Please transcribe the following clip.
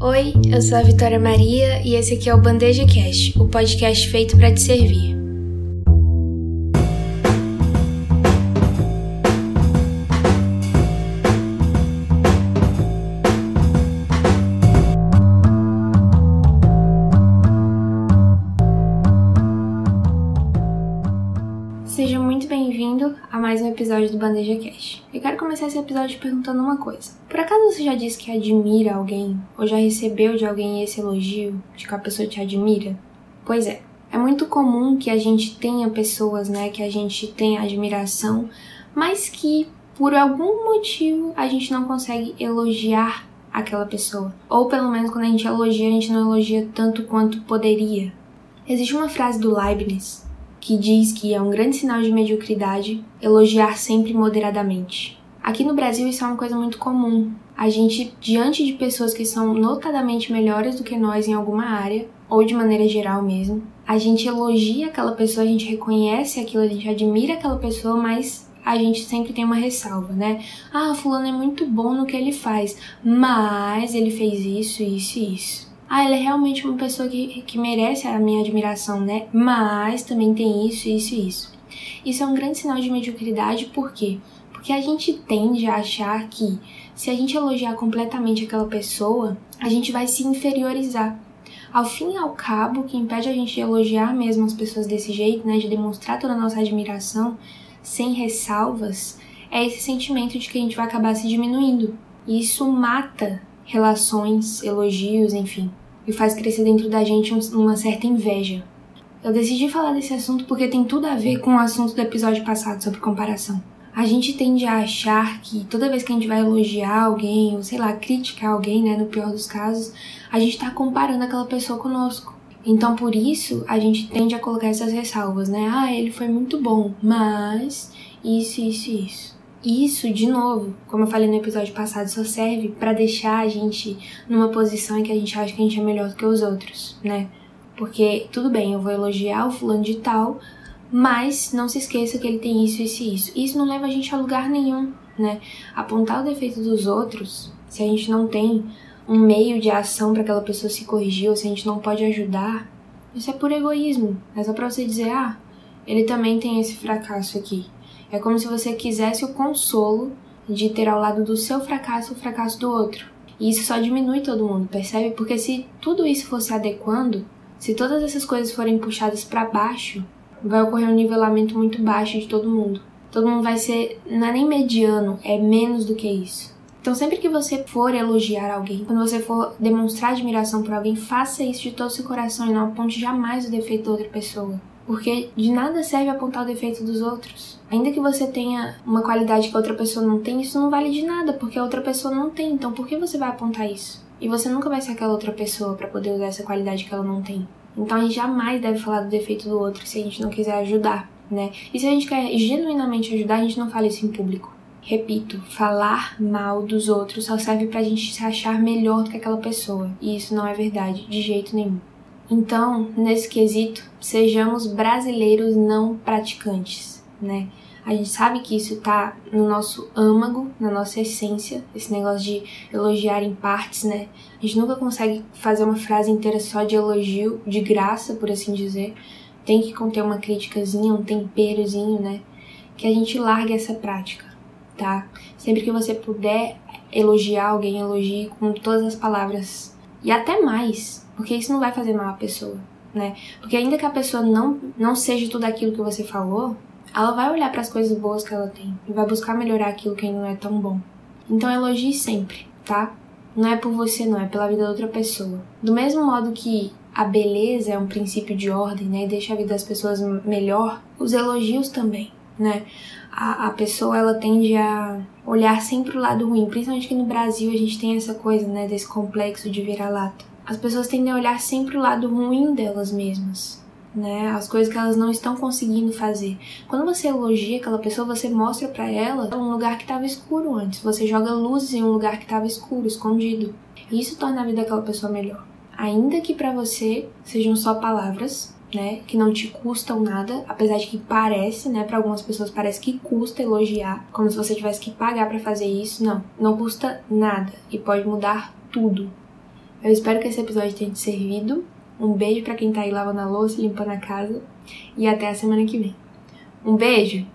Oi, eu sou a Vitória Maria e esse aqui é o Bandeja Cast, o podcast feito para te servir. Seja muito bem-vindo a mais um episódio do Bandeja Cash. Eu quero começar esse episódio perguntando uma coisa. Por acaso você já disse que admira alguém? Ou já recebeu de alguém esse elogio de que a pessoa te admira? Pois é. É muito comum que a gente tenha pessoas, né, que a gente tenha admiração, mas que por algum motivo a gente não consegue elogiar aquela pessoa. Ou pelo menos quando a gente elogia, a gente não elogia tanto quanto poderia. Existe uma frase do Leibniz que diz que é um grande sinal de mediocridade elogiar sempre moderadamente. Aqui no Brasil isso é uma coisa muito comum. A gente, diante de pessoas que são notadamente melhores do que nós em alguma área, ou de maneira geral mesmo, a gente elogia aquela pessoa, a gente reconhece aquilo, a gente admira aquela pessoa, mas a gente sempre tem uma ressalva, né? Ah, fulano é muito bom no que ele faz, mas ele fez isso, isso e isso ah, ela é realmente uma pessoa que, que merece a minha admiração, né? Mas também tem isso, isso e isso. Isso é um grande sinal de mediocridade, por quê? Porque a gente tende a achar que se a gente elogiar completamente aquela pessoa, a gente vai se inferiorizar. Ao fim e ao cabo, o que impede a gente de elogiar mesmo as pessoas desse jeito, né, de demonstrar toda a nossa admiração sem ressalvas, é esse sentimento de que a gente vai acabar se diminuindo. E isso mata relações, elogios, enfim, e faz crescer dentro da gente uma certa inveja. Eu decidi falar desse assunto porque tem tudo a ver com o assunto do episódio passado sobre comparação. A gente tende a achar que toda vez que a gente vai elogiar alguém, ou sei lá, criticar alguém, né, no pior dos casos, a gente tá comparando aquela pessoa conosco. Então, por isso, a gente tende a colocar essas ressalvas, né? Ah, ele foi muito bom, mas isso, isso, isso. Isso, de novo, como eu falei no episódio passado, só serve para deixar a gente numa posição em que a gente acha que a gente é melhor do que os outros, né? Porque tudo bem, eu vou elogiar o fulano de tal, mas não se esqueça que ele tem isso, isso e isso. Isso não leva a gente a lugar nenhum, né? Apontar o defeito dos outros, se a gente não tem um meio de ação para aquela pessoa se corrigir ou se a gente não pode ajudar, isso é por egoísmo. É só pra você dizer, ah, ele também tem esse fracasso aqui. É como se você quisesse o consolo de ter ao lado do seu fracasso o fracasso do outro. E isso só diminui todo mundo, percebe? Porque se tudo isso fosse adequando, se todas essas coisas forem puxadas para baixo, vai ocorrer um nivelamento muito baixo de todo mundo. Todo mundo vai ser, não é nem mediano, é menos do que isso. Então, sempre que você for elogiar alguém, quando você for demonstrar admiração por alguém, faça isso de todo o seu coração e não aponte jamais o defeito da outra pessoa. Porque de nada serve apontar o defeito dos outros. Ainda que você tenha uma qualidade que a outra pessoa não tem, isso não vale de nada, porque a outra pessoa não tem. Então por que você vai apontar isso? E você nunca vai ser aquela outra pessoa para poder usar essa qualidade que ela não tem. Então a gente jamais deve falar do defeito do outro se a gente não quiser ajudar, né? E se a gente quer genuinamente ajudar, a gente não fala isso em público. Repito, falar mal dos outros só serve pra gente se achar melhor do que aquela pessoa. E isso não é verdade, de jeito nenhum. Então, nesse quesito, sejamos brasileiros não praticantes, né? A gente sabe que isso tá no nosso âmago, na nossa essência, esse negócio de elogiar em partes, né? A gente nunca consegue fazer uma frase inteira só de elogio, de graça, por assim dizer. Tem que conter uma criticazinha, um temperozinho, né? Que a gente largue essa prática, tá? Sempre que você puder elogiar alguém, elogie com todas as palavras. E até mais, porque isso não vai fazer mal à pessoa, né? Porque ainda que a pessoa não, não seja tudo aquilo que você falou, ela vai olhar para as coisas boas que ela tem e vai buscar melhorar aquilo que ainda não é tão bom. Então elogie sempre, tá? Não é por você, não, é pela vida da outra pessoa. Do mesmo modo que a beleza é um princípio de ordem, né? E deixa a vida das pessoas melhor, os elogios também, né? A, a pessoa, ela tende a olhar sempre o lado ruim. Principalmente que no Brasil a gente tem essa coisa, né? Desse complexo de vira-lata as pessoas tendem a olhar sempre o lado ruim delas mesmas, né? As coisas que elas não estão conseguindo fazer. Quando você elogia aquela pessoa, você mostra para ela um lugar que estava escuro antes. Você joga luzes em um lugar que estava escuro, escondido. E isso torna a vida daquela pessoa melhor. Ainda que para você sejam só palavras, né, que não te custam nada, apesar de que parece, né, para algumas pessoas parece que custa elogiar, como se você tivesse que pagar para fazer isso. Não, não custa nada e pode mudar tudo Eu espero que esse episódio tenha te servido. Um beijo para quem tá aí lavando a louça, limpando a casa e até a semana que vem. Um beijo!